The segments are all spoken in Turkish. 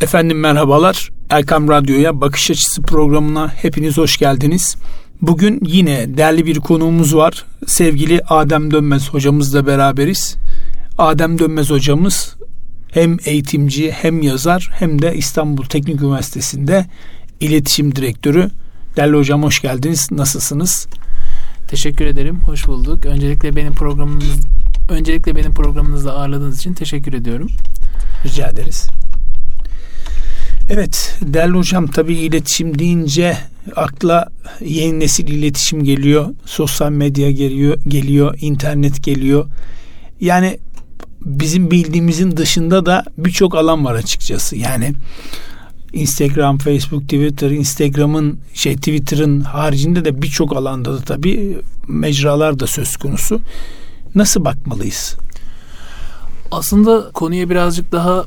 Efendim merhabalar. Erkam Radyo'ya Bakış Açısı programına hepiniz hoş geldiniz. Bugün yine değerli bir konuğumuz var. Sevgili Adem Dönmez hocamızla beraberiz. Adem Dönmez hocamız hem eğitimci hem yazar hem de İstanbul Teknik Üniversitesi'nde iletişim direktörü. Değerli hocam hoş geldiniz. Nasılsınız? Teşekkür ederim. Hoş bulduk. Öncelikle benim programınız öncelikle benim programınızda ağırladığınız için teşekkür ediyorum. Rica ederiz. Evet değerli hocam tabii iletişim deyince akla yeni nesil iletişim geliyor. Sosyal medya geliyor, geliyor, internet geliyor. Yani bizim bildiğimizin dışında da birçok alan var açıkçası. Yani Instagram, Facebook, Twitter, Instagram'ın şey Twitter'ın haricinde de birçok alanda da tabii mecralar da söz konusu. Nasıl bakmalıyız? Aslında konuya birazcık daha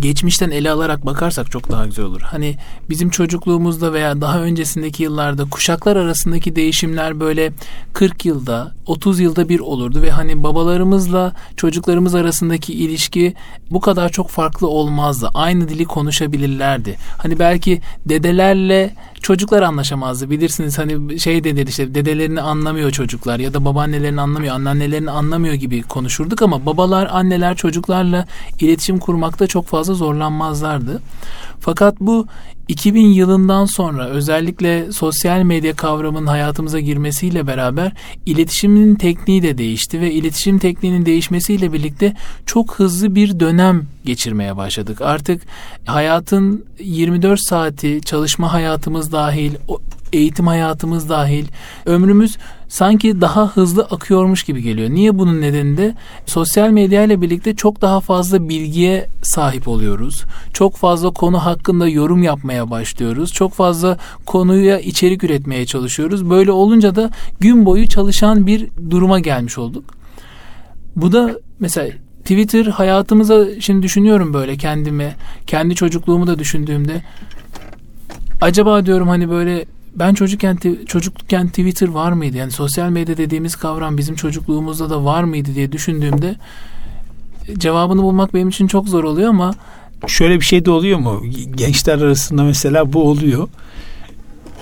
geçmişten ele alarak bakarsak çok daha güzel olur. Hani bizim çocukluğumuzda veya daha öncesindeki yıllarda kuşaklar arasındaki değişimler böyle 40 yılda, 30 yılda bir olurdu ve hani babalarımızla çocuklarımız arasındaki ilişki bu kadar çok farklı olmazdı. Aynı dili konuşabilirlerdi. Hani belki dedelerle çocuklar anlaşamazdı. Bilirsiniz hani şey dedi işte dedelerini anlamıyor çocuklar ya da babaannelerini anlamıyor, anneannelerini anlamıyor gibi konuşurduk ama babalar, anneler çocuklarla iletişim kurmakta çok fazla zorlanmazlardı. Fakat bu 2000 yılından sonra özellikle sosyal medya kavramının hayatımıza girmesiyle beraber iletişimin tekniği de değişti ve iletişim tekniğinin değişmesiyle birlikte çok hızlı bir dönem geçirmeye başladık. Artık hayatın 24 saati çalışma hayatımız dahil, eğitim hayatımız dahil ömrümüz sanki daha hızlı akıyormuş gibi geliyor. Niye bunun nedeni de sosyal medya ile birlikte çok daha fazla bilgiye sahip oluyoruz. Çok fazla konu hakkında yorum yapmaya başlıyoruz. Çok fazla konuya içerik üretmeye çalışıyoruz. Böyle olunca da gün boyu çalışan bir duruma gelmiş olduk. Bu da mesela Twitter hayatımıza şimdi düşünüyorum böyle kendime, kendi çocukluğumu da düşündüğümde acaba diyorum hani böyle ben çocukken çocukken Twitter var mıydı? Yani sosyal medya dediğimiz kavram bizim çocukluğumuzda da var mıydı diye düşündüğümde cevabını bulmak benim için çok zor oluyor ama şöyle bir şey de oluyor mu? Gençler arasında mesela bu oluyor.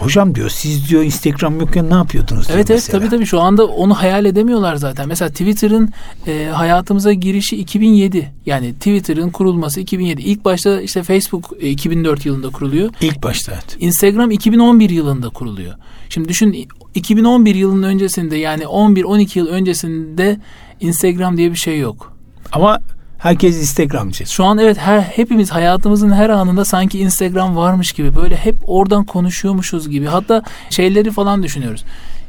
Hocam diyor siz diyor Instagram yokken ne yapıyordunuz Evet evet tabii tabii şu anda onu hayal edemiyorlar zaten. Mesela Twitter'ın e, hayatımıza girişi 2007. Yani Twitter'ın kurulması 2007. İlk başta işte Facebook e, 2004 yılında kuruluyor. İlk başta evet. Instagram 2011 yılında kuruluyor. Şimdi düşün 2011 yılının öncesinde yani 11-12 yıl öncesinde Instagram diye bir şey yok. Ama Herkes Instagramcı. Şu an evet her hepimiz hayatımızın her anında sanki Instagram varmış gibi böyle hep oradan konuşuyormuşuz gibi. Hatta şeyleri falan düşünüyoruz.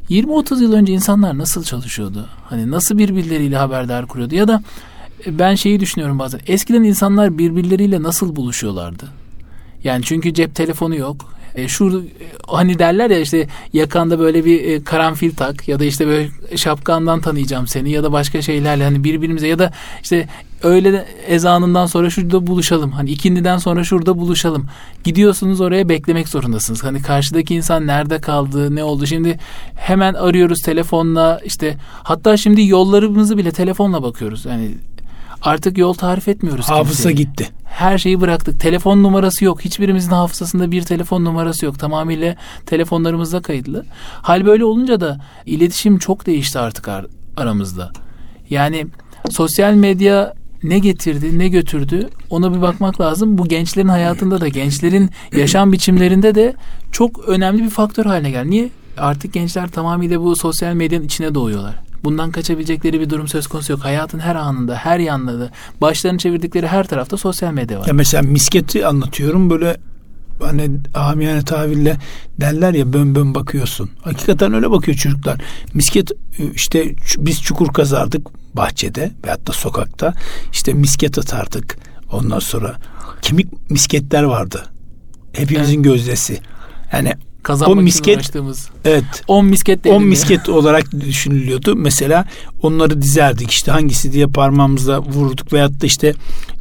20-30 yıl önce insanlar nasıl çalışıyordu? Hani nasıl birbirleriyle haberdar kuruyordu? Ya da e, ben şeyi düşünüyorum bazen. Eskiden insanlar birbirleriyle nasıl buluşuyorlardı? Yani çünkü cep telefonu yok. E, şu hani derler ya işte yakanda böyle bir e, karanfil tak ya da işte böyle şapkandan tanıyacağım seni ya da başka şeylerle hani birbirimize ya da işte öyle ezanından sonra şurada buluşalım. Hani ikindiden sonra şurada buluşalım. Gidiyorsunuz oraya beklemek zorundasınız. Hani karşıdaki insan nerede kaldı, ne oldu? Şimdi hemen arıyoruz telefonla işte hatta şimdi yollarımızı bile telefonla bakıyoruz. Yani Artık yol tarif etmiyoruz. Hafıza kimseye. gitti. Her şeyi bıraktık. Telefon numarası yok. Hiçbirimizin hafızasında bir telefon numarası yok. Tamamıyla telefonlarımızda kayıtlı. Hal böyle olunca da iletişim çok değişti artık ar- aramızda. Yani sosyal medya ne getirdi, ne götürdü ona bir bakmak lazım. Bu gençlerin hayatında da, gençlerin yaşam biçimlerinde de çok önemli bir faktör haline geldi. Niye? Artık gençler tamamıyla bu sosyal medyanın içine doğuyorlar. Bundan kaçabilecekleri bir durum söz konusu yok. Hayatın her anında, her yanında başlarını çevirdikleri her tarafta sosyal medya var. Ya mesela misketi anlatıyorum böyle hani amiyane tabirle derler ya bön bön bakıyorsun. Hakikaten öyle bakıyor çocuklar. Misket işte biz çukur kazardık bahçede veyahut da sokakta. İşte misket atardık. Ondan sonra kemik misketler vardı. Hepimizin evet. gözdesi. Yani Kazanmak o misket, uğraştığımız. Evet. 10 misket 10 misket olarak düşünülüyordu. Mesela onları dizerdik işte hangisi diye parmağımızla vurduk veyahut da işte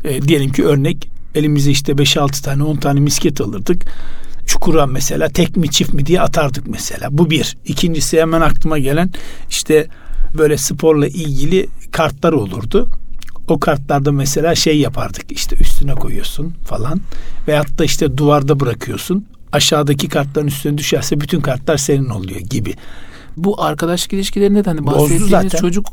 e, diyelim ki örnek elimize işte 5-6 tane 10 tane misket alırdık. Çukura mesela tek mi çift mi diye atardık mesela. Bu bir. İkincisi hemen aklıma gelen işte böyle sporla ilgili kartlar olurdu. O kartlarda mesela şey yapardık işte üstüne koyuyorsun falan veyahut da işte duvarda bırakıyorsun. Aşağıdaki kartların üstüne düşerse bütün kartlar senin oluyor gibi. Bu arkadaşlık ilişkilerinde de hani bahsettiğiniz çocuk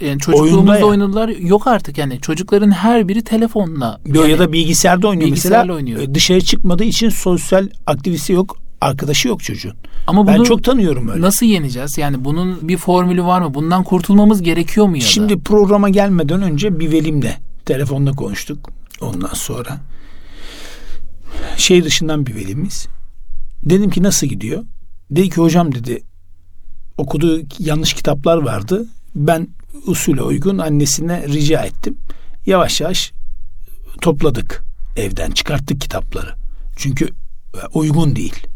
yani çocukluğumuzda oynadılar yok artık yani çocukların her biri telefonla Yo, yani ya da bilgisayarda oynuyor bilgisayarla mesela. oynuyor. E, Dışarı çıkmadığı için sosyal aktivite yok, arkadaşı yok çocuğun. ama Ben bunu çok tanıyorum öyle. nasıl yeneceğiz? Yani bunun bir formülü var mı? Bundan kurtulmamız gerekiyor mu ya da? Şimdi programa gelmeden önce bir velimle telefonda konuştuk. Ondan sonra şehir dışından bir velimiz. Dedim ki nasıl gidiyor? Dedi ki hocam dedi okuduğu yanlış kitaplar vardı. Ben usule uygun annesine rica ettim. Yavaş yavaş topladık evden çıkarttık kitapları. Çünkü uygun değil.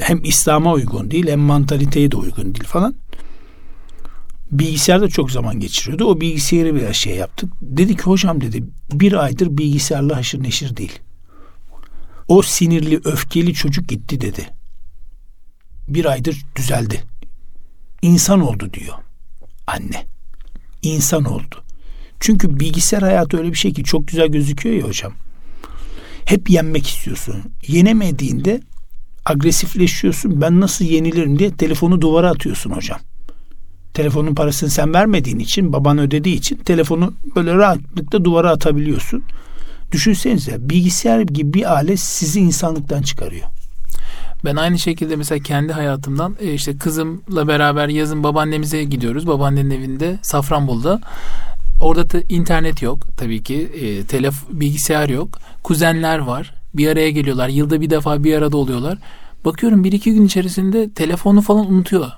Hem İslam'a uygun değil hem mantaliteye de uygun değil falan. Bilgisayarda çok zaman geçiriyordu. O bilgisayarı biraz şey yaptık. Dedi ki hocam dedi bir aydır bilgisayarla haşır neşir değil. O sinirli öfkeli çocuk gitti dedi. Bir aydır düzeldi. İnsan oldu diyor anne. İnsan oldu. Çünkü bilgisayar hayatı öyle bir şey ki çok güzel gözüküyor ya hocam. Hep yenmek istiyorsun. Yenemediğinde agresifleşiyorsun. Ben nasıl yenilirim diye telefonu duvara atıyorsun hocam. Telefonun parasını sen vermediğin için, baban ödediği için telefonu böyle rahatlıkla duvara atabiliyorsun. Düşünsenize bilgisayar gibi bir alet sizi insanlıktan çıkarıyor. Ben aynı şekilde mesela kendi hayatımdan e, işte kızımla beraber yazın babaannemize gidiyoruz. Babaannenin evinde Safranbolu'da. Orada da internet yok tabii ki. E, telef bilgisayar yok. Kuzenler var. Bir araya geliyorlar. Yılda bir defa bir arada oluyorlar. Bakıyorum bir iki gün içerisinde telefonu falan unutuyor.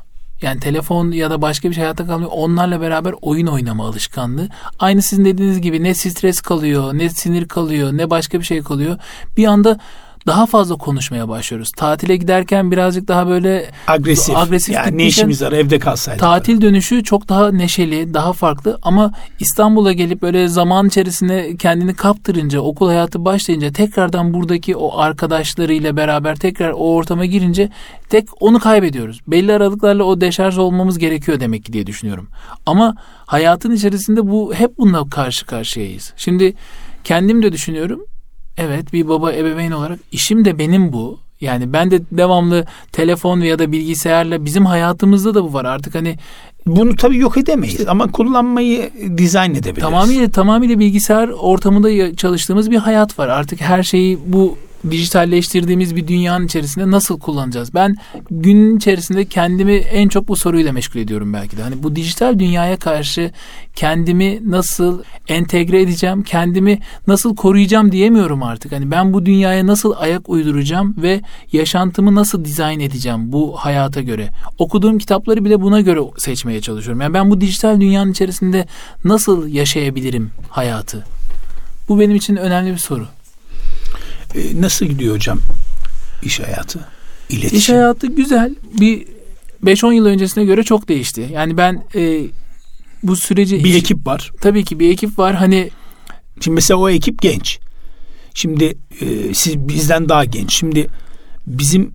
Yani telefon ya da başka bir şey hayatta kalmıyor. Onlarla beraber oyun oynama alışkanlığı. Aynı sizin dediğiniz gibi ne stres kalıyor, ne sinir kalıyor, ne başka bir şey kalıyor. Bir anda daha fazla konuşmaya başlıyoruz. Tatile giderken birazcık daha böyle Agresif. agresif yani ne işimiz var evde kalsaydık. Tatil dönüşü çok daha neşeli, daha farklı ama İstanbul'a gelip böyle zaman içerisinde kendini kaptırınca, okul hayatı başlayınca tekrardan buradaki o arkadaşlarıyla beraber tekrar o ortama girince tek onu kaybediyoruz. Belli aralıklarla o deşarj olmamız gerekiyor demek ki diye düşünüyorum. Ama hayatın içerisinde bu hep bununla karşı karşıyayız. Şimdi kendim de düşünüyorum. Evet bir baba ebeveyn olarak işim de benim bu. Yani ben de devamlı telefon ya da bilgisayarla bizim hayatımızda da bu var. Artık hani Bunu tabii yok edemeyiz ama kullanmayı dizayn edebiliriz. tamamıyla tamamıyla bilgisayar ortamında çalıştığımız bir hayat var. Artık her şeyi bu dijitalleştirdiğimiz bir dünyanın içerisinde nasıl kullanacağız? Ben gün içerisinde kendimi en çok bu soruyla meşgul ediyorum belki de. Hani bu dijital dünyaya karşı kendimi nasıl entegre edeceğim, kendimi nasıl koruyacağım diyemiyorum artık. Hani ben bu dünyaya nasıl ayak uyduracağım ve yaşantımı nasıl dizayn edeceğim bu hayata göre. Okuduğum kitapları bile buna göre seçmeye çalışıyorum. Yani ben bu dijital dünyanın içerisinde nasıl yaşayabilirim hayatı? Bu benim için önemli bir soru. Ee, nasıl gidiyor hocam iş hayatı? İletişim. İş hayatı güzel. Bir 5-10 yıl öncesine göre çok değişti. Yani ben e, bu süreci bir iş- ekip var. tabii ki bir ekip var. Hani Şimdi mesela o ekip genç. Şimdi e, siz bizden daha genç. Şimdi bizim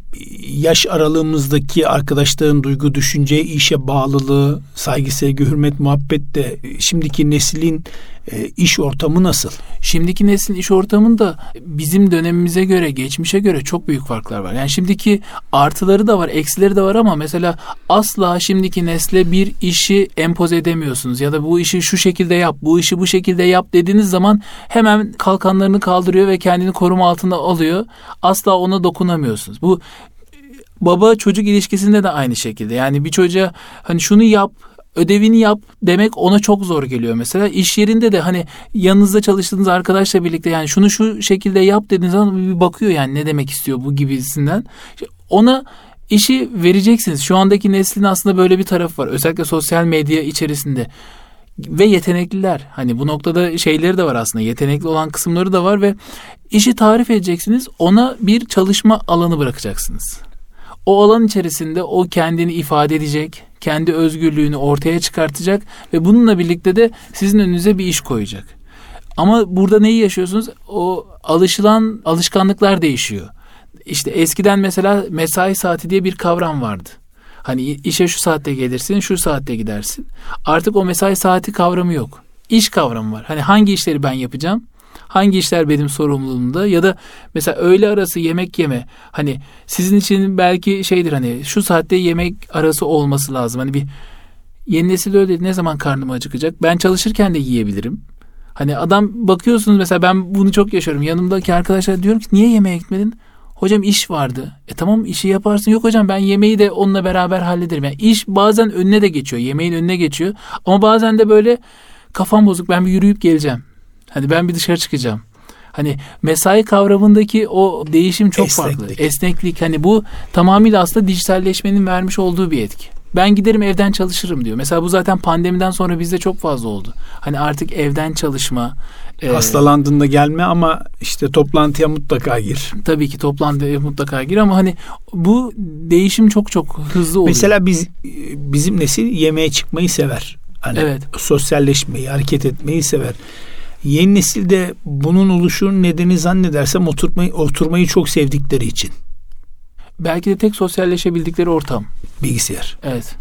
yaş aralığımızdaki arkadaşların duygu, düşünce, işe bağlılığı, saygı, sevgi, hürmet, muhabbet de e, şimdiki neslin e, iş ortamı nasıl? şimdiki neslin iş ortamında bizim dönemimize göre, geçmişe göre çok büyük farklar var. Yani şimdiki artıları da var, eksileri de var ama mesela asla şimdiki nesle bir işi empoze edemiyorsunuz ya da bu işi şu şekilde yap, bu işi bu şekilde yap dediğiniz zaman hemen kalkanlarını kaldırıyor ve kendini koruma altında alıyor. Asla ona dokunamıyorsunuz. Bu baba çocuk ilişkisinde de aynı şekilde. Yani bir çocuğa hani şunu yap, ödevini yap demek ona çok zor geliyor mesela. İş yerinde de hani yanınızda çalıştığınız arkadaşla birlikte yani şunu şu şekilde yap dediğiniz zaman bir bakıyor yani ne demek istiyor bu gibisinden. Ona işi vereceksiniz. Şu andaki neslin aslında böyle bir tarafı var. Özellikle sosyal medya içerisinde ve yetenekliler. Hani bu noktada şeyleri de var aslında. Yetenekli olan kısımları da var ve işi tarif edeceksiniz. Ona bir çalışma alanı bırakacaksınız. O alan içerisinde o kendini ifade edecek, kendi özgürlüğünü ortaya çıkartacak ve bununla birlikte de sizin önünüze bir iş koyacak. Ama burada neyi yaşıyorsunuz? O alışılan alışkanlıklar değişiyor. İşte eskiden mesela mesai saati diye bir kavram vardı. Hani işe şu saatte gelirsin, şu saatte gidersin. Artık o mesai saati kavramı yok. iş kavramı var. Hani hangi işleri ben yapacağım? Hangi işler benim sorumluluğumda ya da mesela öğle arası yemek yeme hani sizin için belki şeydir hani şu saatte yemek arası olması lazım. Hani bir yeni nesil öyle ne zaman karnım acıkacak? Ben çalışırken de yiyebilirim. Hani adam bakıyorsunuz mesela ben bunu çok yaşıyorum. Yanımdaki arkadaşlar diyorum ki niye yemeğe gitmedin? Hocam iş vardı. E tamam işi yaparsın. Yok hocam ben yemeği de onunla beraber hallederim. Yani iş bazen önüne de geçiyor. Yemeğin önüne geçiyor. Ama bazen de böyle kafam bozuk. Ben bir yürüyüp geleceğim. Hani ben bir dışarı çıkacağım. Hani mesai kavramındaki o değişim çok Esneklik. farklı. Esneklik hani bu tamamıyla aslında dijitalleşmenin vermiş olduğu bir etki. Ben giderim evden çalışırım diyor. Mesela bu zaten pandemiden sonra bizde çok fazla oldu. Hani artık evden çalışma. e, Hastalandığında gelme ama işte toplantıya mutlaka gir. Tabii ki toplantıya mutlaka gir ama hani bu değişim çok çok hızlı oluyor. Mesela biz bizim nesil yemeğe çıkmayı sever. Hani evet. sosyalleşmeyi, hareket etmeyi sever. Yeni nesilde bunun oluşunun nedeni zannedersem oturmayı oturmayı çok sevdikleri için. Belki de tek sosyalleşebildikleri ortam. Bilgisayar. Evet.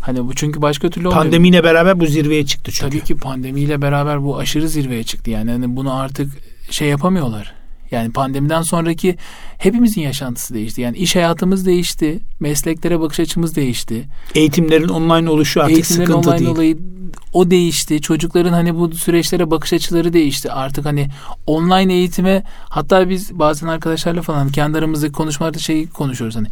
Hani bu çünkü başka türlü olmuyor. Pandemiyle beraber bu zirveye çıktı çünkü. Tabii ki pandemiyle beraber bu aşırı zirveye çıktı. Yani hani bunu artık şey yapamıyorlar. Yani pandemiden sonraki hepimizin yaşantısı değişti. Yani iş hayatımız değişti. Mesleklere bakış açımız değişti. Eğitimlerin online oluşu artık Eğitimlerin sıkıntı online değil. olayı o değişti. Çocukların hani bu süreçlere bakış açıları değişti. Artık hani online eğitime hatta biz bazen arkadaşlarla falan kendi aramızda konuşmalarda şey konuşuyoruz hani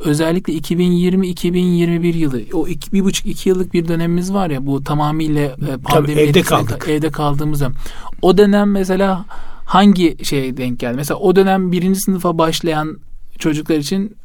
özellikle 2020-2021 yılı o iki, bir buçuk iki yıllık bir dönemimiz var ya bu tamamıyla e, pandemi Tabii, evde kaldık. Evde kaldığımız zaman. O dönem mesela hangi şeye denk geldi? Mesela o dönem birinci sınıfa başlayan çocuklar için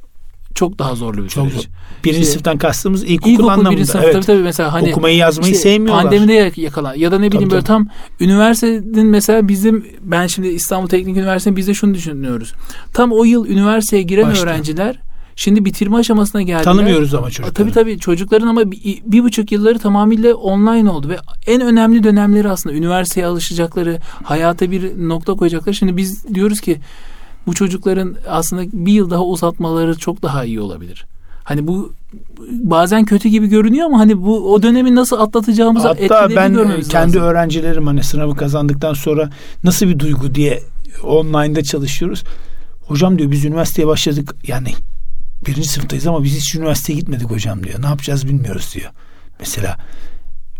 çok daha zorlu bir Çok süreç. zor. Birinci İşte, sınıftan kastımız ilkokul, İlkokul anlamında. birinci sınıf evet. tabii tabii mesela hani okumayı yazmayı işte sevmiyorlar. Pandemide yakalan ya da ne bileyim Tabii, böyle tam üniversitenin mesela bizim ben şimdi İstanbul Teknik Üniversitesi'nde biz de şunu düşünüyoruz. Tam o yıl üniversiteye giren Başta. öğrenciler şimdi bitirme aşamasına geldiler. Tanımıyoruz ama çocukları. Tabii tabii çocukların ama bir, bir buçuk yılları tamamıyla online oldu ve en önemli dönemleri aslında üniversiteye alışacakları, hayata bir nokta koyacakları. Şimdi biz diyoruz ki bu çocukların aslında bir yıl daha uzatmaları çok daha iyi olabilir. Hani bu bazen kötü gibi görünüyor ama hani bu o dönemi nasıl atlatacağımızı Hatta ben kendi lazım. öğrencilerim hani sınavı kazandıktan sonra nasıl bir duygu diye online'da çalışıyoruz. Hocam diyor biz üniversiteye başladık yani birinci sınıftayız ama biz hiç üniversiteye gitmedik hocam diyor. Ne yapacağız bilmiyoruz diyor. Mesela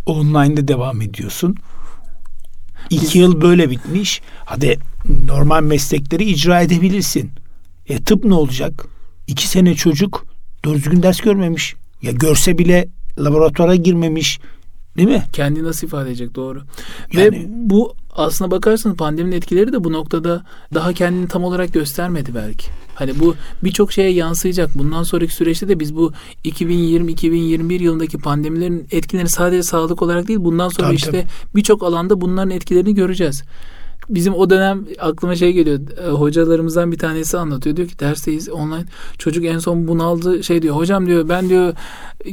online'da devam ediyorsun. İki Biz- yıl böyle bitmiş. Hadi normal meslekleri icra edebilirsin. E tıp ne olacak? İki sene çocuk doğru düzgün ders görmemiş. Ya görse bile laboratuvara girmemiş. Değil mi? Kendi nasıl ifade edecek doğru. Yani- Ve bu aslına bakarsanız pandeminin etkileri de bu noktada daha kendini tam olarak göstermedi belki. Hani bu birçok şeye yansıyacak. Bundan sonraki süreçte de biz bu 2020-2021 yılındaki pandemilerin etkilerini sadece sağlık olarak değil bundan sonra Tabii, işte birçok alanda bunların etkilerini göreceğiz. Bizim o dönem aklıma şey geliyor. e, Hocalarımızdan bir tanesi anlatıyor. Diyor ki dersteyiz online. Çocuk en son bunaldı. Şey diyor. Hocam diyor ben diyor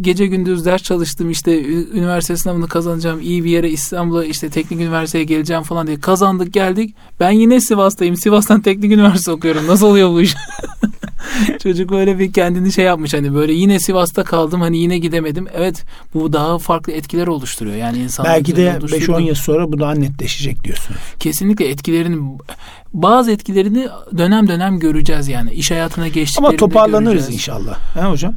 gece gündüz ders çalıştım işte üniversite sınavını kazanacağım. iyi bir yere İstanbul'a işte teknik üniversiteye geleceğim falan diye kazandık geldik. Ben yine Sivas'tayım. Sivas'tan teknik üniversite okuyorum. Nasıl oluyor bu iş? Çocuk böyle bir kendini şey yapmış hani böyle yine Sivas'ta kaldım hani yine gidemedim. Evet bu daha farklı etkiler oluşturuyor. Yani insanlar Belki de üzerinde 5-10 oluşturduğu- yıl sonra bu daha netleşecek diyorsunuz. kesinlikle etkilerini bazı etkilerini dönem dönem göreceğiz yani iş hayatına geçtiklerinde Ama toparlanırız göreceğiz. inşallah. He hocam?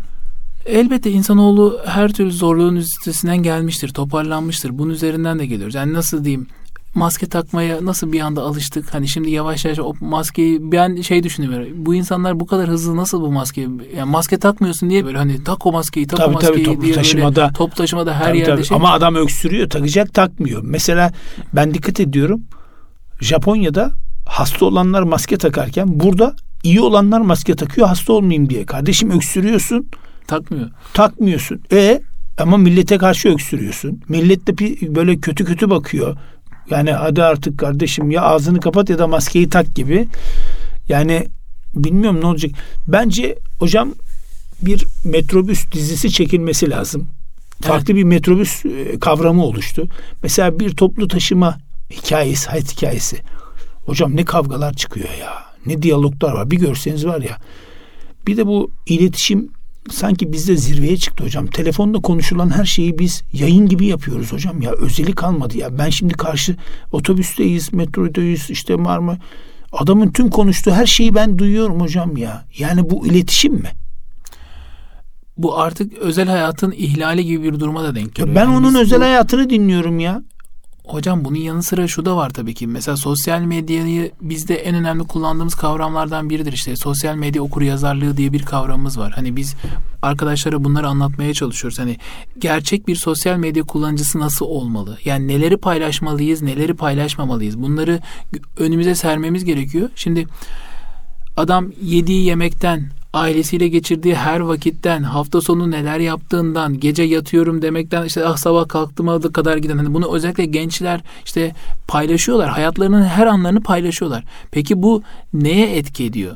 Elbette insanoğlu her türlü zorluğun üstesinden gelmiştir, toparlanmıştır. Bunun üzerinden de geliyoruz. Yani nasıl diyeyim maske takmaya nasıl bir anda alıştık? Hani şimdi yavaş yavaş o maskeyi ben şey düşünüyorum. Bu insanlar bu kadar hızlı nasıl bu maskeyi yani maske takmıyorsun diye böyle hani tak o maskeyi tak o Tabii, tabii, maskeyi toplu diye böyle taşımada- top taşımada her Tabii, yerde tabii. şey. Ama adam öksürüyor takacak takmıyor. Mesela ben dikkat ediyorum. Japonya'da hasta olanlar maske takarken burada iyi olanlar maske takıyor hasta olmayayım diye. Kardeşim öksürüyorsun takmıyor. takmıyorsun. E ama millete karşı öksürüyorsun. Millet de böyle kötü kötü bakıyor. Yani hadi artık kardeşim ya ağzını kapat ya da maskeyi tak gibi. Yani bilmiyorum ne olacak. Bence hocam bir metrobüs dizisi çekilmesi lazım. Farklı bir metrobüs e, kavramı oluştu. Mesela bir toplu taşıma hikayesi, hayat hikayesi. Hocam ne kavgalar çıkıyor ya. Ne diyaloglar var. Bir görseniz var ya. Bir de bu iletişim sanki bizde zirveye çıktı hocam. Telefonda konuşulan her şeyi biz yayın gibi yapıyoruz hocam ya. Özeli kalmadı ya. Ben şimdi karşı otobüsteyiz, metrodayız, işte Marmara. Adamın tüm konuştuğu her şeyi ben duyuyorum hocam ya. Yani bu iletişim mi? Bu artık özel hayatın ihlali gibi bir duruma da denk geliyor. ben Yani onun özel bu- hayatını dinliyorum ya. Hocam bunun yanı sıra şu da var tabii ki. Mesela sosyal medyayı bizde en önemli kullandığımız kavramlardan biridir işte. Sosyal medya okur yazarlığı diye bir kavramımız var. Hani biz arkadaşlara bunları anlatmaya çalışıyoruz. Hani gerçek bir sosyal medya kullanıcısı nasıl olmalı? Yani neleri paylaşmalıyız, neleri paylaşmamalıyız? Bunları önümüze sermemiz gerekiyor. Şimdi adam yediği yemekten, ailesiyle geçirdiği her vakitten, hafta sonu neler yaptığından, gece yatıyorum demekten işte ah sabah kalktığıma da kadar giden hani bunu özellikle gençler işte paylaşıyorlar. Hayatlarının her anlarını paylaşıyorlar. Peki bu neye etki ediyor?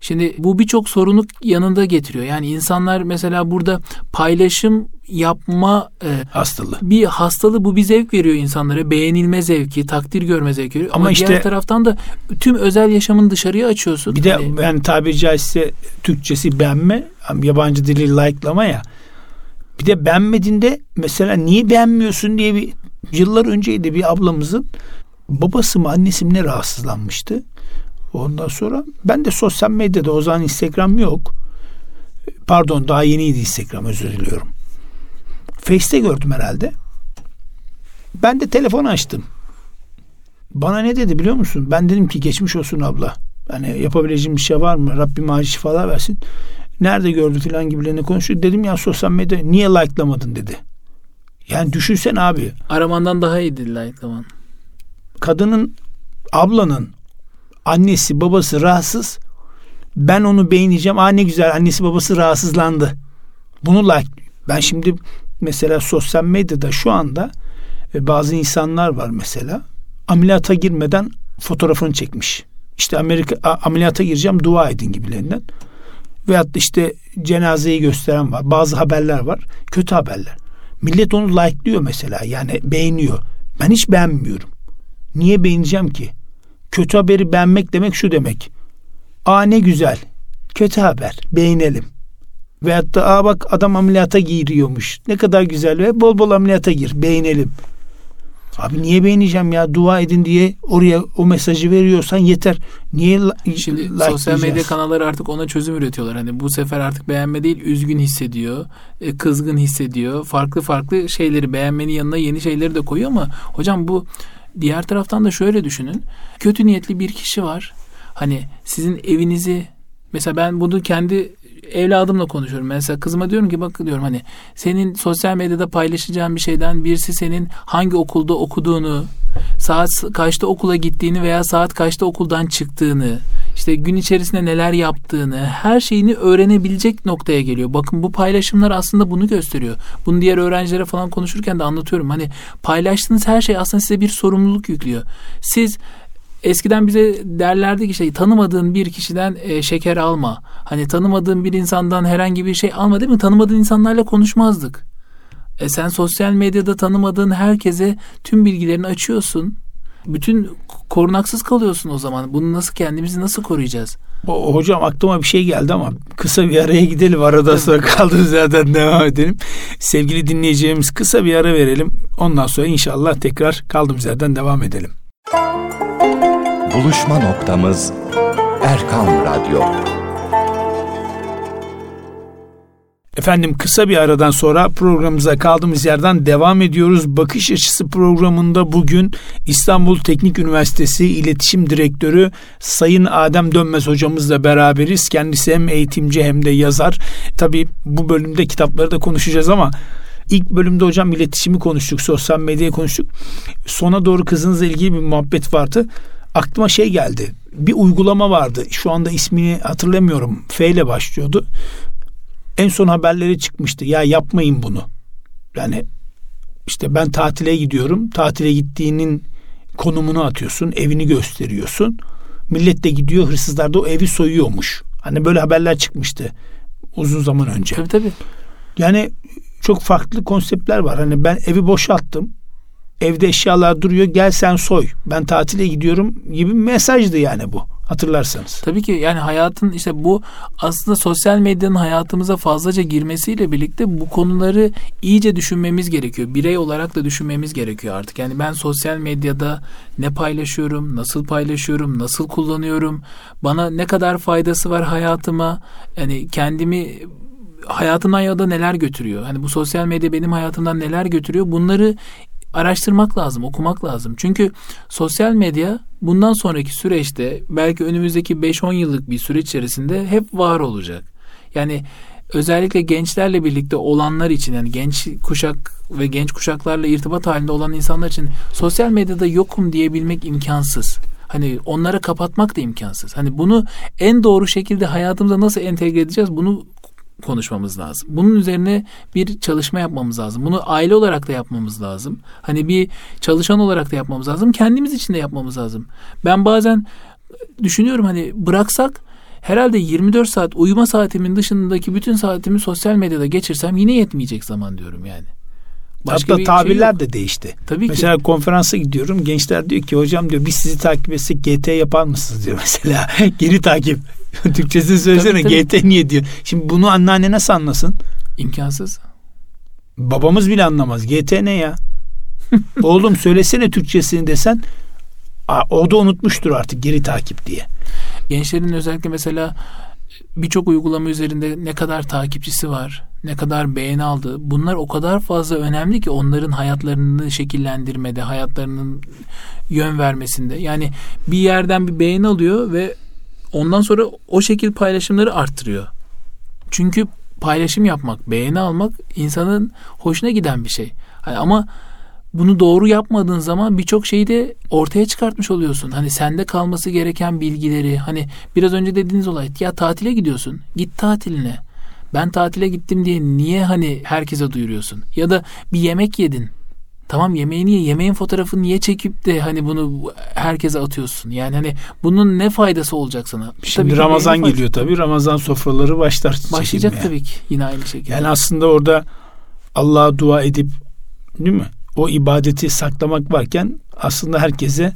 Şimdi bu birçok sorunu yanında getiriyor. Yani insanlar mesela burada paylaşım yapma e, Hastalığı. bir hastalığı bu bir zevk veriyor insanlara. Beğenilme zevki, takdir görme zevki veriyor. Ama, Ama işte- diğer taraftan da tüm özel yaşamını dışarıya açıyorsun. Bir de Hani- yani tabiri caizse Türkçesi beğenme, yabancı dili like'lama ya. Bir de beğenmediğinde mesela niye beğenmiyorsun diye bir yıllar önceydi bir ablamızın babası mı annesi mi ne rahatsızlanmıştı. Ondan sonra ben de sosyal medyada o zaman Instagram yok. Pardon daha yeniydi Instagram özür diliyorum. Face'te gördüm herhalde. Ben de telefon açtım. Bana ne dedi biliyor musun? Ben dedim ki geçmiş olsun abla. Hani yapabileceğim bir şey var mı? Rabbim acil şifalar versin. Nerede gördü filan gibilerine konuştu. Dedim ya sosyal medya niye like'lamadın dedi. Yani düşünsen abi Aramandan daha iyiydi like'laman. kadının ablanın annesi babası rahatsız. Ben onu beğeneceğim. Aa ne güzel annesi babası rahatsızlandı. Bunu like. Ben şimdi mesela sosyal medyada şu anda e, bazı insanlar var mesela ameliyata girmeden fotoğrafını çekmiş. İşte Amerika ameliyata gireceğim dua edin gibilerinden. Veyahut da işte cenazeyi gösteren var. Bazı haberler var. Kötü haberler. Millet onu like'lıyor mesela. Yani beğeniyor. Ben hiç beğenmiyorum. Niye beğeneceğim ki? Kötü haberi beğenmek demek şu demek. Aa ne güzel. Kötü haber. Beğenelim. Veyahut da aa bak adam ameliyata giriyormuş. Ne kadar güzel ve bol bol ameliyata gir. Beğenelim. Abi niye beğeneceğim ya? Dua edin diye oraya o mesajı veriyorsan yeter. Niye Şimdi like sosyal medya kanalları artık ona çözüm üretiyorlar. Hani bu sefer artık beğenme değil, üzgün hissediyor, e, kızgın hissediyor. Farklı farklı şeyleri beğenmenin yanına yeni şeyleri de koyuyor ama hocam bu diğer taraftan da şöyle düşünün. Kötü niyetli bir kişi var. Hani sizin evinizi mesela ben bunu kendi evladımla konuşuyorum. Mesela kızıma diyorum ki bak diyorum hani senin sosyal medyada paylaşacağın bir şeyden birisi senin hangi okulda okuduğunu, saat kaçta okula gittiğini veya saat kaçta okuldan çıktığını, işte gün içerisinde neler yaptığını, her şeyini öğrenebilecek noktaya geliyor. Bakın bu paylaşımlar aslında bunu gösteriyor. Bunu diğer öğrencilere falan konuşurken de anlatıyorum. Hani paylaştığınız her şey aslında size bir sorumluluk yüklüyor. Siz Eskiden bize derlerdi ki işte tanımadığın bir kişiden e, şeker alma. Hani tanımadığın bir insandan herhangi bir şey alma değil mi? Tanımadığın insanlarla konuşmazdık. E sen sosyal medyada tanımadığın herkese tüm bilgilerini açıyorsun. Bütün korunaksız kalıyorsun o zaman. Bunu nasıl kendimizi nasıl koruyacağız? O, hocam aklıma bir şey geldi ama kısa bir araya gidelim. Arada sonra kaldığımız yerden devam edelim. Sevgili dinleyeceğimiz kısa bir ara verelim. Ondan sonra inşallah tekrar kaldığımız yerden devam edelim. Buluşma noktamız Erkan Radyo. Efendim kısa bir aradan sonra programımıza kaldığımız yerden devam ediyoruz. Bakış Açısı programında bugün İstanbul Teknik Üniversitesi İletişim Direktörü Sayın Adem Dönmez hocamızla beraberiz. Kendisi hem eğitimci hem de yazar. Tabii bu bölümde kitapları da konuşacağız ama İlk bölümde hocam iletişimi konuştuk, sosyal medyayı konuştuk. Sona doğru kızınızla ilgili bir muhabbet vardı. Aklıma şey geldi. Bir uygulama vardı. Şu anda ismini hatırlamıyorum. F ile başlıyordu. En son haberleri çıkmıştı. Ya yapmayın bunu. Yani işte ben tatile gidiyorum. Tatile gittiğinin konumunu atıyorsun. Evini gösteriyorsun. Millet de gidiyor. Hırsızlar da o evi soyuyormuş. Hani böyle haberler çıkmıştı uzun zaman önce. Tabii tabii. Yani çok farklı konseptler var. Hani ben evi boşalttım. Evde eşyalar duruyor gel sen soy ben tatile gidiyorum gibi mesajdı yani bu hatırlarsanız. Tabii ki yani hayatın işte bu aslında sosyal medyanın hayatımıza fazlaca girmesiyle birlikte bu konuları iyice düşünmemiz gerekiyor. Birey olarak da düşünmemiz gerekiyor artık. Yani ben sosyal medyada ne paylaşıyorum, nasıl paylaşıyorum, nasıl kullanıyorum, bana ne kadar faydası var hayatıma, yani kendimi hayatımdan ya da neler götürüyor? Hani bu sosyal medya benim hayatımdan neler götürüyor? Bunları araştırmak lazım, okumak lazım. Çünkü sosyal medya bundan sonraki süreçte belki önümüzdeki 5-10 yıllık bir süreç içerisinde hep var olacak. Yani özellikle gençlerle birlikte olanlar için yani genç kuşak ve genç kuşaklarla irtibat halinde olan insanlar için sosyal medyada yokum diyebilmek imkansız. Hani onlara kapatmak da imkansız. Hani bunu en doğru şekilde hayatımıza nasıl entegre edeceğiz bunu konuşmamız lazım. Bunun üzerine bir çalışma yapmamız lazım. Bunu aile olarak da yapmamız lazım. Hani bir çalışan olarak da yapmamız lazım. Kendimiz için de yapmamız lazım. Ben bazen düşünüyorum hani bıraksak herhalde 24 saat uyuma saatimin dışındaki bütün saatimi sosyal medyada geçirsem yine yetmeyecek zaman diyorum yani. Başka Hatta tabirler şey de değişti. Tabii mesela ki. konferansa gidiyorum. Gençler diyor ki hocam diyor biz sizi takip etsek GT yapar mısınız diyor mesela. Geri takip. Türkçesini söylesene tabii, tabii. GT niye diyor. Şimdi bunu anneanne nasıl anlasın? İmkansız. Babamız bile anlamaz. GT ne ya? Oğlum söylesene Türkçesini desen o da unutmuştur artık geri takip diye. Gençlerin özellikle mesela birçok uygulama üzerinde ne kadar takipçisi var, ne kadar beğeni aldı. Bunlar o kadar fazla önemli ki onların hayatlarını şekillendirmede, hayatlarının yön vermesinde. Yani bir yerden bir beğeni alıyor ve ondan sonra o şekil paylaşımları arttırıyor. Çünkü paylaşım yapmak, beğeni almak insanın hoşuna giden bir şey. Ama bunu doğru yapmadığın zaman birçok şeyi de ortaya çıkartmış oluyorsun. Hani sende kalması gereken bilgileri hani biraz önce dediğiniz olay ya tatile gidiyorsun git tatiline. Ben tatile gittim diye niye hani herkese duyuruyorsun? Ya da bir yemek yedin. Tamam yemeği niye? Yemeğin fotoğrafını niye çekip de hani bunu herkese atıyorsun? Yani hani bunun ne faydası olacak sana? Şimdi tabii Ramazan geliyor tabii. Ramazan sofraları başlar. Başlayacak tabii ki yine aynı şekilde. Yani aslında orada Allah'a dua edip değil mi? O ibadeti saklamak varken aslında herkese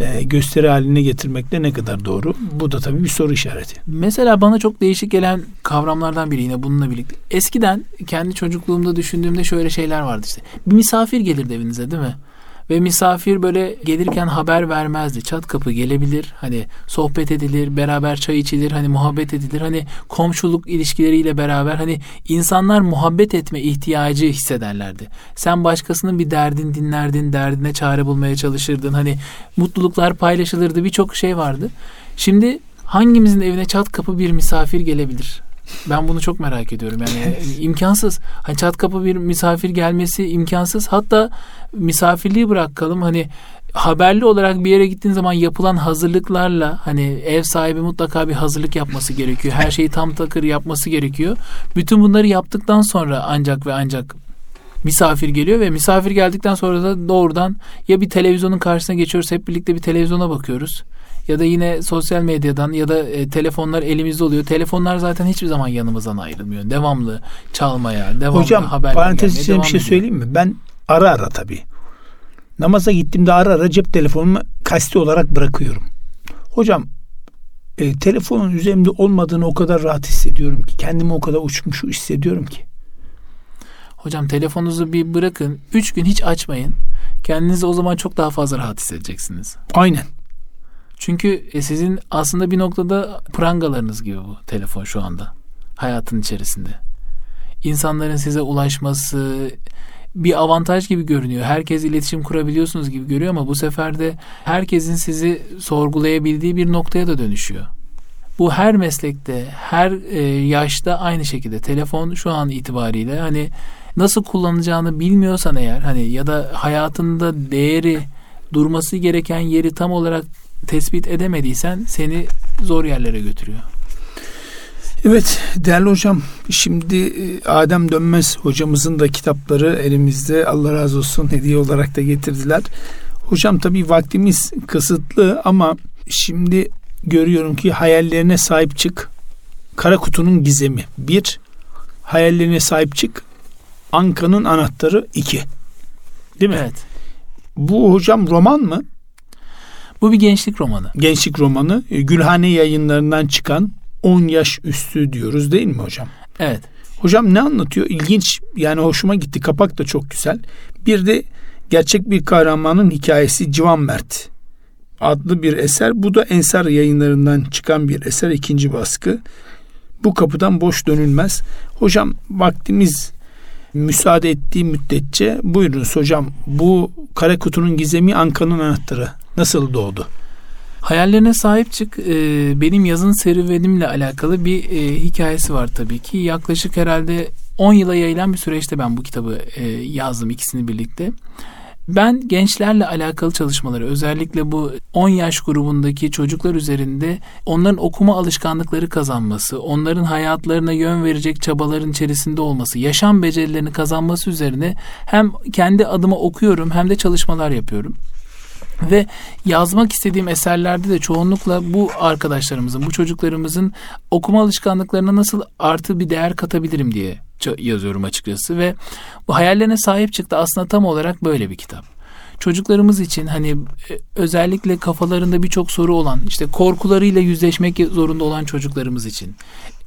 e, gösteri haline getirmekte ne kadar doğru? Bu da tabii bir soru işareti. Mesela bana çok değişik gelen kavramlardan biri yine bununla birlikte. Eskiden kendi çocukluğumda düşündüğümde şöyle şeyler vardı işte. Bir misafir gelirdi evinize değil mi? Ve misafir böyle gelirken haber vermezdi. Çat kapı gelebilir. Hani sohbet edilir, beraber çay içilir, hani muhabbet edilir. Hani komşuluk ilişkileriyle beraber hani insanlar muhabbet etme ihtiyacı hissederlerdi. Sen başkasının bir derdin dinlerdin, derdine çare bulmaya çalışırdın. Hani mutluluklar paylaşılırdı. Birçok şey vardı. Şimdi hangimizin evine çat kapı bir misafir gelebilir? Ben bunu çok merak ediyorum. Yani imkansız. Hani çat kapı bir misafir gelmesi imkansız. Hatta misafirliği bırakalım. Hani haberli olarak bir yere gittiğin zaman yapılan hazırlıklarla hani ev sahibi mutlaka bir hazırlık yapması gerekiyor. Her şeyi tam takır yapması gerekiyor. Bütün bunları yaptıktan sonra ancak ve ancak misafir geliyor ve misafir geldikten sonra da doğrudan ya bir televizyonun karşısına geçiyoruz hep birlikte bir televizyona bakıyoruz ya da yine sosyal medyadan ya da e, telefonlar elimizde oluyor. Telefonlar zaten hiçbir zaman yanımızdan ayrılmıyor. Devamlı çalmaya, devamlı Hocam, haberler parantez içinde bir şey söyleyeyim mi? Ben ara ara tabii. Namaza gittiğimde ara ara cep telefonumu kasti olarak bırakıyorum. Hocam e, telefonun üzerimde olmadığını o kadar rahat hissediyorum ki. Kendimi o kadar uçmuş hissediyorum ki. Hocam telefonunuzu bir bırakın. Üç gün hiç açmayın. Kendinizi o zaman çok daha fazla rahat hissedeceksiniz. Aynen. Çünkü e, sizin aslında bir noktada prangalarınız gibi bu telefon şu anda hayatın içerisinde. İnsanların size ulaşması bir avantaj gibi görünüyor. Herkes iletişim kurabiliyorsunuz gibi görüyor ama bu sefer de herkesin sizi sorgulayabildiği bir noktaya da dönüşüyor. Bu her meslekte, her e, yaşta aynı şekilde. Telefon şu an itibariyle hani nasıl kullanacağını bilmiyorsan eğer hani ya da hayatında değeri durması gereken yeri tam olarak tespit edemediysen seni zor yerlere götürüyor. Evet değerli hocam şimdi e, Adem Dönmez hocamızın da kitapları elimizde Allah razı olsun hediye olarak da getirdiler. Hocam tabii vaktimiz kısıtlı ama şimdi görüyorum ki hayallerine sahip çık. Kara kutunun gizemi. Bir, hayallerine sahip çık. Anka'nın anahtarı iki. Değil mi? Evet. Bu hocam roman mı? Bu bir gençlik romanı. Gençlik romanı. E, Gülhane yayınlarından çıkan 10 yaş üstü diyoruz değil mi hocam? Evet. Hocam ne anlatıyor? İlginç yani hoşuma gitti. Kapak da çok güzel. Bir de gerçek bir kahramanın hikayesi Civan Mert adlı bir eser. Bu da Ensar yayınlarından çıkan bir eser. ikinci baskı. Bu kapıdan boş dönülmez. Hocam vaktimiz müsaade ettiği müddetçe buyurunuz hocam. Bu kara kutunun gizemi Anka'nın anahtarı nasıl doğdu? Hayallerine sahip çık. Ee, benim yazın serüvenimle alakalı bir e, hikayesi var tabii ki. Yaklaşık herhalde 10 yıla yayılan bir süreçte ben bu kitabı e, yazdım ikisini birlikte. Ben gençlerle alakalı çalışmaları özellikle bu 10 yaş grubundaki çocuklar üzerinde onların okuma alışkanlıkları kazanması, onların hayatlarına yön verecek çabaların içerisinde olması, yaşam becerilerini kazanması üzerine hem kendi adıma okuyorum hem de çalışmalar yapıyorum. Ve yazmak istediğim eserlerde de çoğunlukla bu arkadaşlarımızın, bu çocuklarımızın okuma alışkanlıklarına nasıl artı bir değer katabilirim diye yazıyorum açıkçası ve bu hayallerine sahip çıktı aslında tam olarak böyle bir kitap. Çocuklarımız için hani e, özellikle kafalarında birçok soru olan işte korkularıyla yüzleşmek zorunda olan çocuklarımız için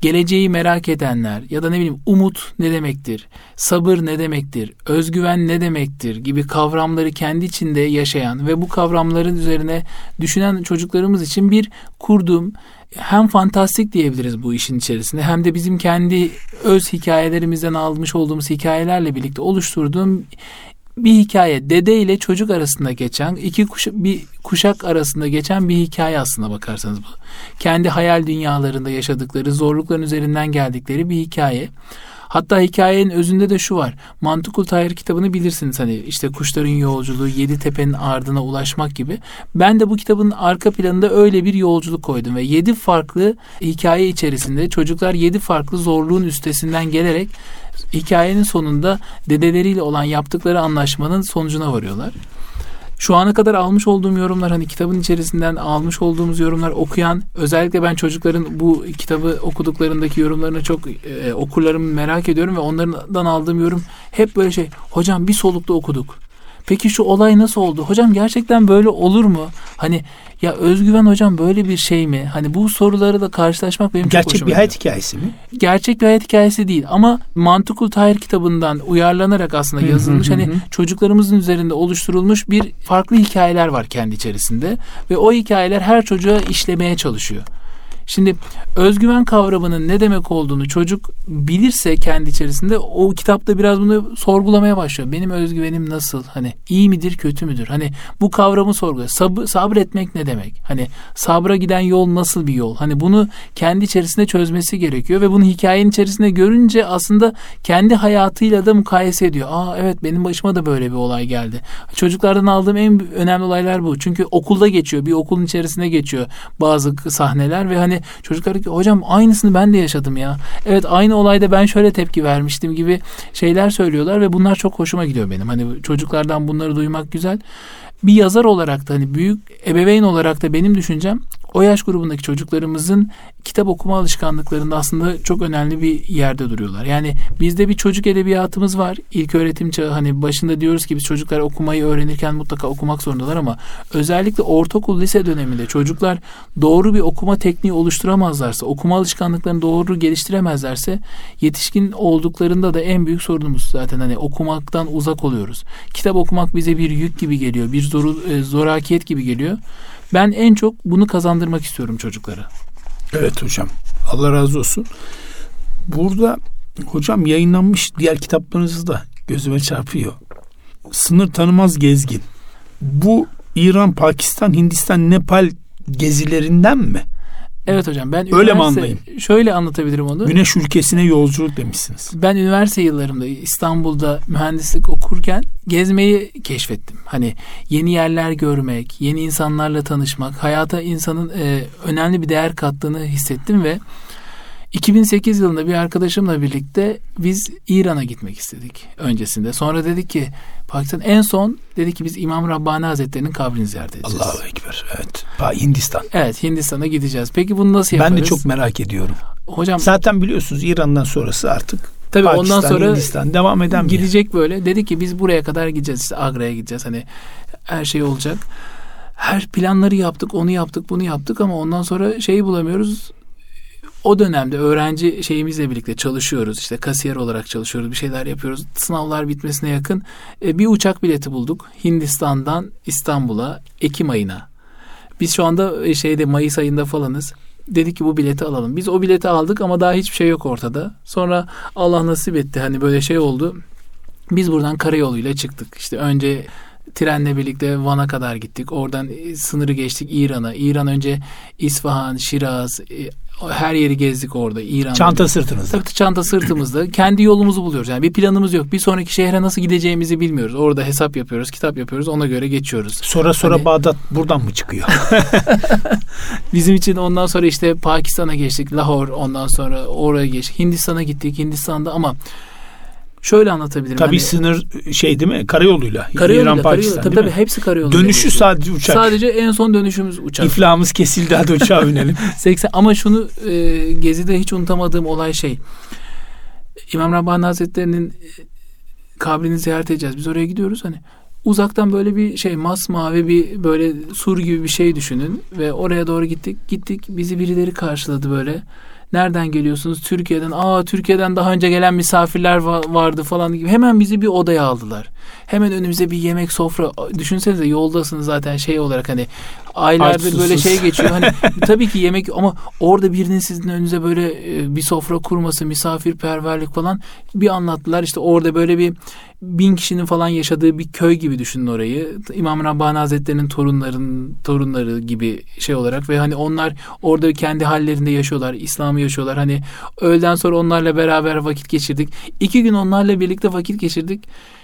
geleceği merak edenler ya da ne bileyim umut ne demektir, sabır ne demektir, özgüven ne demektir gibi kavramları kendi içinde yaşayan ve bu kavramların üzerine düşünen çocuklarımız için bir kurduğum hem fantastik diyebiliriz bu işin içerisinde hem de bizim kendi öz hikayelerimizden almış olduğumuz hikayelerle birlikte oluşturduğum bir hikaye dede ile çocuk arasında geçen iki kuşak, bir kuşak arasında geçen bir hikaye aslında bakarsanız bu. Kendi hayal dünyalarında yaşadıkları zorlukların üzerinden geldikleri bir hikaye. Hatta hikayenin özünde de şu var. Mantıkul Tahir kitabını bilirsiniz hani işte kuşların yolculuğu, yedi tepenin ardına ulaşmak gibi. Ben de bu kitabın arka planında öyle bir yolculuk koydum ve yedi farklı hikaye içerisinde çocuklar yedi farklı zorluğun üstesinden gelerek hikayenin sonunda dedeleriyle olan yaptıkları anlaşmanın sonucuna varıyorlar. Şu ana kadar almış olduğum yorumlar hani kitabın içerisinden almış olduğumuz yorumlar okuyan özellikle ben çocukların bu kitabı okuduklarındaki yorumlarını çok e, okurlarımı merak ediyorum ve onlardan aldığım yorum hep böyle şey hocam bir solukta okuduk. Peki şu olay nasıl oldu? Hocam gerçekten böyle olur mu? Hani ya özgüven hocam böyle bir şey mi? Hani bu soruları da karşılaşmak benim Gerçek çok hoşuma bir hayat hikayesi mi? Gerçek bir hayat hikayesi değil ama Mantıkul Tahir kitabından uyarlanarak aslında yazılmış hani çocuklarımızın üzerinde oluşturulmuş bir farklı hikayeler var kendi içerisinde ve o hikayeler her çocuğa işlemeye çalışıyor. Şimdi özgüven kavramının ne demek olduğunu çocuk bilirse kendi içerisinde o kitapta biraz bunu sorgulamaya başlıyor. Benim özgüvenim nasıl? Hani iyi midir, kötü müdür? Hani bu kavramı sorguluyor. Sabır, sabretmek ne demek? Hani sabra giden yol nasıl bir yol? Hani bunu kendi içerisinde çözmesi gerekiyor ve bunu hikayenin içerisinde görünce aslında kendi hayatıyla da mukayese ediyor. Aa evet benim başıma da böyle bir olay geldi. Çocuklardan aldığım en önemli olaylar bu. Çünkü okulda geçiyor. Bir okulun içerisinde geçiyor bazı sahneler ve hani çocuklar ki hocam aynısını ben de yaşadım ya. Evet aynı olayda ben şöyle tepki vermiştim gibi şeyler söylüyorlar ve bunlar çok hoşuma gidiyor benim. Hani çocuklardan bunları duymak güzel. Bir yazar olarak da hani büyük ebeveyn olarak da benim düşüncem o yaş grubundaki çocuklarımızın kitap okuma alışkanlıklarında aslında çok önemli bir yerde duruyorlar. Yani bizde bir çocuk edebiyatımız var. İlk öğretim çağı hani başında diyoruz ki biz çocuklar okumayı öğrenirken mutlaka okumak zorundalar ama özellikle ortaokul lise döneminde çocuklar doğru bir okuma tekniği oluşturamazlarsa, okuma alışkanlıklarını doğru geliştiremezlerse yetişkin olduklarında da en büyük sorunumuz zaten hani okumaktan uzak oluyoruz. Kitap okumak bize bir yük gibi geliyor, bir zor, e, zorakiyet gibi geliyor. Ben en çok bunu kazandırmak istiyorum çocuklara. Evet hocam. Allah razı olsun. Burada hocam yayınlanmış diğer kitaplarınız da gözüme çarpıyor. Sınır tanımaz gezgin. Bu İran, Pakistan, Hindistan, Nepal gezilerinden mi? Evet hocam ben Öyle mi anlayayım? Şöyle anlatabilirim onu. Güneş ülkesine yolculuk demişsiniz. Ben üniversite yıllarımda İstanbul'da mühendislik okurken gezmeyi keşfettim. Hani yeni yerler görmek, yeni insanlarla tanışmak, hayata insanın e, önemli bir değer kattığını hissettim ve 2008 yılında bir arkadaşımla birlikte biz İran'a gitmek istedik öncesinde. Sonra dedik ki Pakistan en son dedik ki biz İmam Rabbani Hazretleri'nin kabrini ziyaret edeceğiz. Allahu Ekber. Evet. Hindistan. Evet Hindistan'a gideceğiz. Peki bunu nasıl yaparız? Ben de çok merak ediyorum. Hocam zaten biliyorsunuz İran'dan sonrası artık Tabii Pakistan, ondan sonra Hindistan devam eden gidecek böyle. Dedi ki biz buraya kadar gideceğiz. İşte Agra'ya gideceğiz. Hani Her şey olacak. Her planları yaptık, onu yaptık, bunu yaptık ama ondan sonra şeyi bulamıyoruz. O dönemde öğrenci şeyimizle birlikte çalışıyoruz. İşte kasiyer olarak çalışıyoruz. Bir şeyler yapıyoruz. Sınavlar bitmesine yakın e, bir uçak bileti bulduk. Hindistan'dan İstanbul'a Ekim ayına. Biz şu anda e, şeyde Mayıs ayında falanız. Dedik ki bu bileti alalım. Biz o bileti aldık ama daha hiçbir şey yok ortada. Sonra Allah nasip etti. Hani böyle şey oldu. Biz buradan karayoluyla çıktık. İşte önce trenle birlikte Van'a kadar gittik. Oradan e, sınırı geçtik İran'a. İran önce İsfahan, Şiraz, her yeri gezdik orada. İran. Çanta sırtınızda. Tabii çanta sırtımızda. Kendi yolumuzu buluyoruz. Yani bir planımız yok. Bir sonraki şehre nasıl gideceğimizi bilmiyoruz. Orada hesap yapıyoruz, kitap yapıyoruz. Ona göre geçiyoruz. Sonra sonra Hani- Bağdat buradan mı çıkıyor? Bizim için ondan sonra işte Pakistan'a geçtik. Lahore ondan sonra oraya geçtik. Hindistan'a gittik. Hindistan'da ama şöyle anlatabilirim. tabii Hani sınır şey değil mi? Karayoluyla. karayoluyla, İran, karayoluyla. Pakistan Tabii değil tabii mi? hepsi karayoluyla. Dönüşü geçiyor. sadece uçak. Sadece en son dönüşümüz uçak. İflahımız kesildi hadi uçağa binelim. 80 ama şunu e, gezide hiç unutamadığım olay şey. İmam Rabbani Hazretleri'nin e, kabrini ziyaret edeceğiz. Biz oraya gidiyoruz hani uzaktan böyle bir şey masmavi bir böyle sur gibi bir şey düşünün ve oraya doğru gittik. Gittik bizi birileri karşıladı böyle. Nereden geliyorsunuz? Türkiye'den. Aa Türkiye'den daha önce gelen misafirler va- vardı falan gibi. Hemen bizi bir odaya aldılar. Hemen önümüze bir yemek sofra. Düşünsenize yoldasınız zaten şey olarak hani aylardır Aç, böyle şey geçiyor. Hani tabii ki yemek ama orada birinin sizin önünüze böyle e, bir sofra kurması, misafirperverlik falan bir anlattılar. İşte orada böyle bir bin kişinin falan yaşadığı bir köy gibi düşünün orayı. İmam Rabbani Hazretleri'nin torunların torunları gibi şey olarak ve hani onlar orada kendi hallerinde yaşıyorlar. İslam'ı yaşıyorlar. Hani öğleden sonra onlarla beraber vakit geçirdik. İki gün onlarla birlikte vakit geçirdik.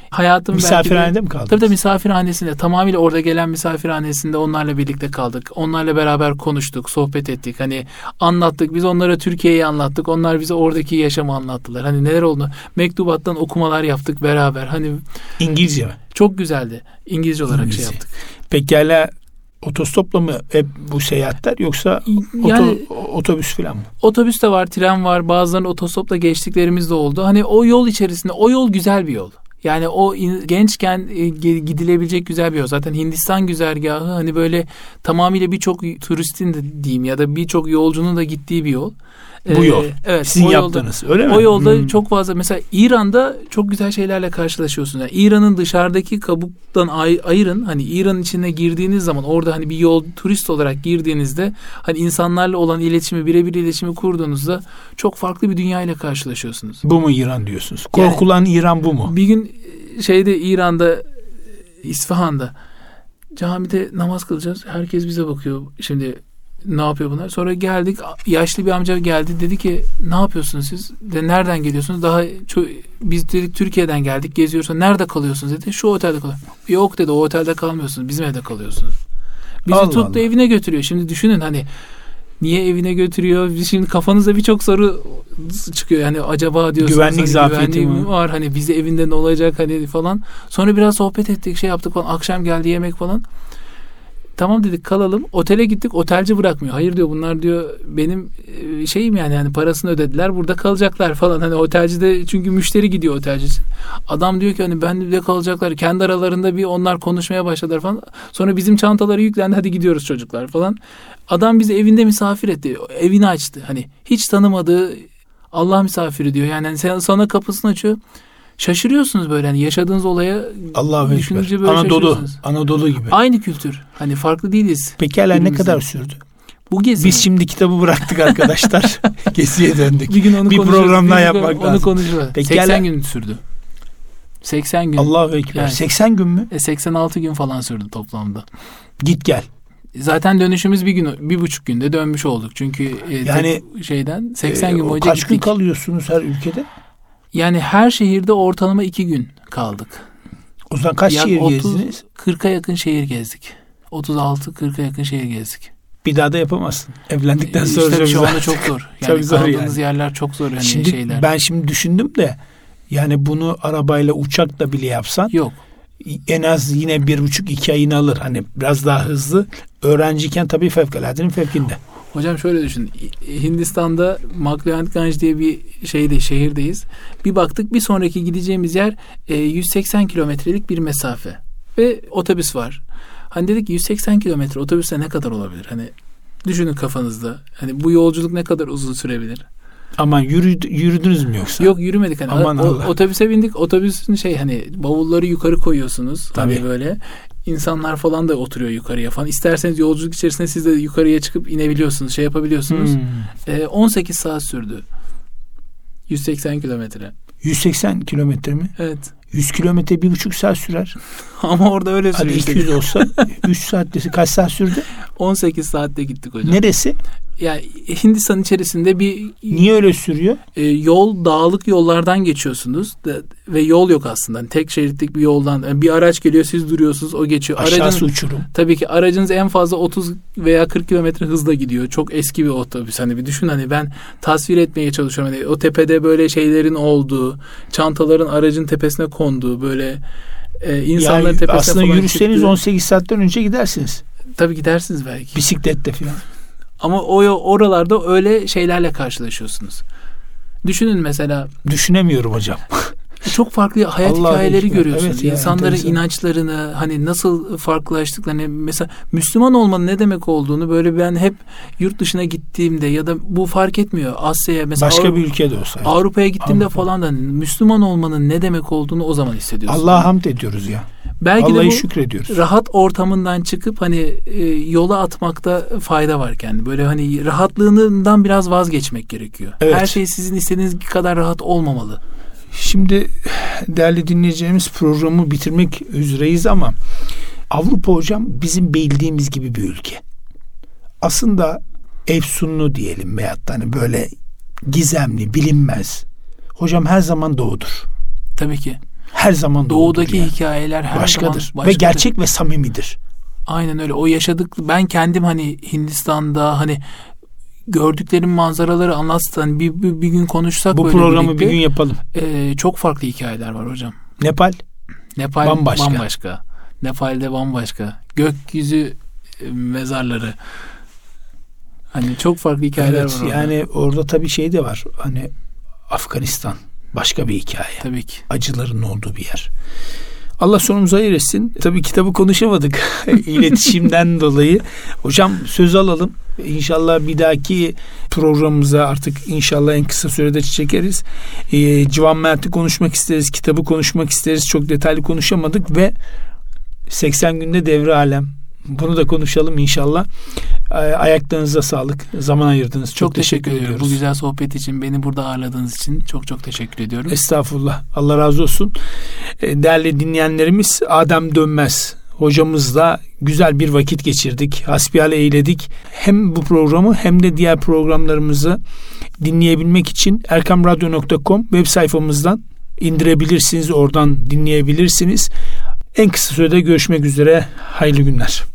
Hayatım belki de- Misafirhanede mi kaldınız? Tabii tabii misafirhanesinde tamamıyla orada gelen misafirhanesinde onlarla birlikte kaldık. Onlarla beraber konuştuk, sohbet ettik. Hani anlattık. Biz onlara Türkiye'yi anlattık. Onlar bize oradaki yaşamı anlattılar. Hani neler oldu? Mektubattan okumalar yaptık beraber. Hani İngilizce mi? çok güzeldi. İngilizce olarak İngilizce. şey yaptık. Pekala otostopla mı hep bu seyahatler yoksa Yani oto, otobüs falan mı? otobüs de var, tren var. Bazılarının otostopla geçtiklerimiz de oldu. Hani o yol içerisinde o yol güzel bir yol. Yani o gençken e, gidilebilecek güzel bir yol. Zaten Hindistan güzergahı hani böyle tamamıyla birçok turistin de diyeyim ya da birçok yolcunun da gittiği bir yol. Bu Ee, yol. Evet. Sizin o yolda- yaptığınız öyle mi? O yolda Hmm. çok fazla mesela İran'da çok güzel şeylerle karşılaşıyorsunuz. Yani İran'ın dışarıdaki kabuktan ay- ayırın. Hani İran'ın içine girdiğiniz zaman orada hani bir yol turist olarak girdiğinizde hani insanlarla olan iletişimi birebir iletişimi kurduğunuzda çok farklı bir dünya ile karşılaşıyorsunuz. Bu mu İran diyorsunuz? Yani- Korkulan İran bu mu? Bir gün e, şeyde İran'da e, İsfahan'da camide namaz kılacağız. Herkes bize bakıyor. Şimdi ne yapıyor bunlar? Sonra geldik. Yaşlı bir amca geldi. Dedi ki ne yapıyorsunuz siz? De, nereden geliyorsunuz? Daha ço- biz dedik Türkiye'den geldik. Geziyoruz. Nerede kalıyorsunuz dedi. Şu otelde kalıyor. Yok dedi o otelde kalmıyorsunuz. Bizim evde kalıyorsunuz. Bizi Allah tuttu Allah. evine götürüyor. Şimdi düşünün hani niye evine götürüyor? Şimdi kafanızda birçok soru çıkıyor. Yani acaba diyorsunuz Güvenlik hani zafiyeti mi? var hani bizi evinde ne olacak hani falan. Sonra biraz sohbet ettik şey yaptık falan. Akşam geldi yemek falan. Tamam dedik kalalım. Otele gittik. Otelci bırakmıyor. Hayır diyor bunlar diyor benim e, şeyim yani hani parasını ödediler. Burada kalacaklar falan. Hani otelci de çünkü müşteri gidiyor otelcisi. Adam diyor ki hani ben de kalacaklar. Kendi aralarında bir onlar konuşmaya başladılar falan. Sonra bizim çantaları yüklendi. Hadi gidiyoruz çocuklar falan. Adam bizi evinde misafir etti. Evini açtı. Hani hiç tanımadığı Allah misafiri diyor. Yani hani sana kapısını açıyor. Şaşırıyorsunuz böyle hani yaşadığınız olaya Allahu düşününce böyle Anadolu. Anadolu gibi. Aynı kültür. Hani farklı değiliz. Pekala ne kadar sürdü? Bu gezi Biz şimdi kitabı bıraktık arkadaşlar. Geziye döndük. bir gün onu bir program daha gün yapmak onu lazım. konuşuruz. Peki 80 hala- gün sürdü. 80 gün. Allahu Ekber. Yani. 80 gün mü? E, 86 gün falan sürdü toplamda. Git gel. Zaten dönüşümüz bir gün, bir buçuk günde dönmüş olduk. Çünkü e, Yani, şeyden 80 Ee, gün boyunca Kaç gün gittik. kalıyorsunuz her ülkede? Yani her şehirde ortalama iki gün kaldık. O zaman kaç Ya şehir 30 gezdiniz? 40'a yakın şehir gezdik. 36-40'a yakın şehir gezdik. Bir daha da yapamazsın. Evlendikten E, sonra işte çok şu zor. anda çok zor. Çok Yani zor kaldığımız yani. yerler çok zor yani Şimdi şeyler. ben şimdi düşündüm de yani bunu arabayla uçakla bile yapsan Yok. en az yine bir buçuk iki ayını alır. Hani biraz daha hızlı. Öğrenciyken tabii fevkaladenin fevkinde. Hocam şöyle düşün. Hindistan'da Maklayanganj diye bir şeyde şehirdeyiz. Bir baktık bir sonraki gideceğimiz yer e, 180 kilometrelik bir mesafe. ve otobüs var. Hani dedik ki 180 kilometre otobüste ne kadar olabilir? Hani düşünün kafanızda. Hani bu yolculuk ne kadar uzun sürebilir? Aman yürüdü, yürüdünüz mü yoksa? Yok yürümedik hani. Aman O- Allah. otobüse bindik. Otobüsün şey hani bavulları yukarı koyuyorsunuz. Tabii. Hani böyle insanlar falan da oturuyor yukarıya falan. İsterseniz yolculuk içerisinde siz de yukarıya çıkıp inebiliyorsunuz. Şey yapabiliyorsunuz. Hmm. Ee, 18 saat sürdü. 180 kilometre. 180 kilometre mi? Evet. 100 kilometre bir buçuk saat sürer. Ama orada öyle Hadi sürüyor. 200 olsa 3 saat desi kaç saat sürdü? 18 saatte gittik hocam. Neresi? Yani Hindistan içerisinde bir Niye öyle sürüyor? e, yol dağlık yollardan geçiyorsunuz da- ve yol yok aslında. Hani tek şeritlik bir yoldan yani bir araç geliyor siz duruyorsunuz o geçiyor. Aşağısı Aracın, uçurum. tabii ki aracınız en fazla 30 veya 40 kilometre hızla gidiyor. Çok eski bir otobüs. Hani bir düşün hani ben tasvir etmeye çalışıyorum. Hani o tepede böyle şeylerin olduğu, çantaların aracın tepesine konduğu böyle e, insanların Yani tepesine aslında yürüseniz çıktığı- 18 saatten önce gidersiniz. Tabii gidersiniz belki. Bisikletle falan. Ama o oralarda öyle şeylerle karşılaşıyorsunuz. Düşünün mesela Düşünemiyorum hocam. çok farklı hayat Allah hikayeleri aşkına. görüyorsunuz. Evet ya, İnsanların enteresan. inançlarını hani nasıl farklılaştıklarını mesela Müslüman olmanın ne demek olduğunu böyle ben hep yurt dışına gittiğimde ya da bu fark etmiyor. Asya'ya mesela Başka Avru- bir ülkede olsa. Avrupa'ya gittiğimde Avrupa. falan da Müslüman olmanın ne demek olduğunu o zaman hissediyorsun. Allah'a hamd ediyoruz ya. Belki Allah'a de bu şükrediyoruz. rahat ortamından çıkıp hani e, yola atmakta fayda var kendi. Böyle hani rahatlığından biraz vazgeçmek gerekiyor. Evet. Her şey sizin istediğiniz kadar rahat olmamalı. Şimdi değerli dinleyeceğimiz programı bitirmek üzereyiz ama Avrupa hocam bizim bildiğimiz gibi bir ülke. Aslında efsunlu diyelim veyahut da hani böyle gizemli, bilinmez. Hocam her zaman doğudur. Tabii ki. Her zaman Doğudaki doğudur yani. hikayeler her başkadır. zaman Ve gerçek ve samimidir. Aynen öyle. O yaşadık. Ben kendim hani Hindistan'da hani gördüklerim manzaraları anlatsan hani bir, bir, bir gün konuşsak Bu böyle programı birlikte, bir gün yapalım. e, çok farklı hikayeler var hocam. Nepal Nepal Bambaşka. bambaşka. Nepal'de bambaşka. Gökyüzü mezarları. Hani çok farklı hikayeler evet, var orada. yani orada tabii şey de var. Hani Afganistan başka bir hikaye. Tabii ki. acıların olduğu bir yer. Allah sonumuzu hayır etsin. Tabii kitabı konuşamadık iletişimden dolayı. Hocam söz alalım. İnşallah bir dahaki programımıza artık inşallah en kısa sürede çekeriz. Ee, Civan Mert'i konuşmak isteriz. Kitabı konuşmak isteriz. Çok detaylı konuşamadık ve 80 günde devre alem. Bunu da konuşalım inşallah. Ee, ayaklarınıza sağlık. Zaman ayırdınız. Çok, Çok, teşekkür, ediyorum. ediyoruz. Bu güzel sohbet için beni burada ağırladığınız için çok çok teşekkür ediyorum. Estağfurullah. Allah razı olsun. E, Değerli dinleyenlerimiz Adem Dönmez hocamızla güzel bir vakit geçirdik. Hasbihal eyledik. Hem bu programı hem de diğer programlarımızı dinleyebilmek için erkamradyo.com web sayfamızdan indirebilirsiniz. Oradan dinleyebilirsiniz. En kısa sürede görüşmek üzere. Hayırlı günler.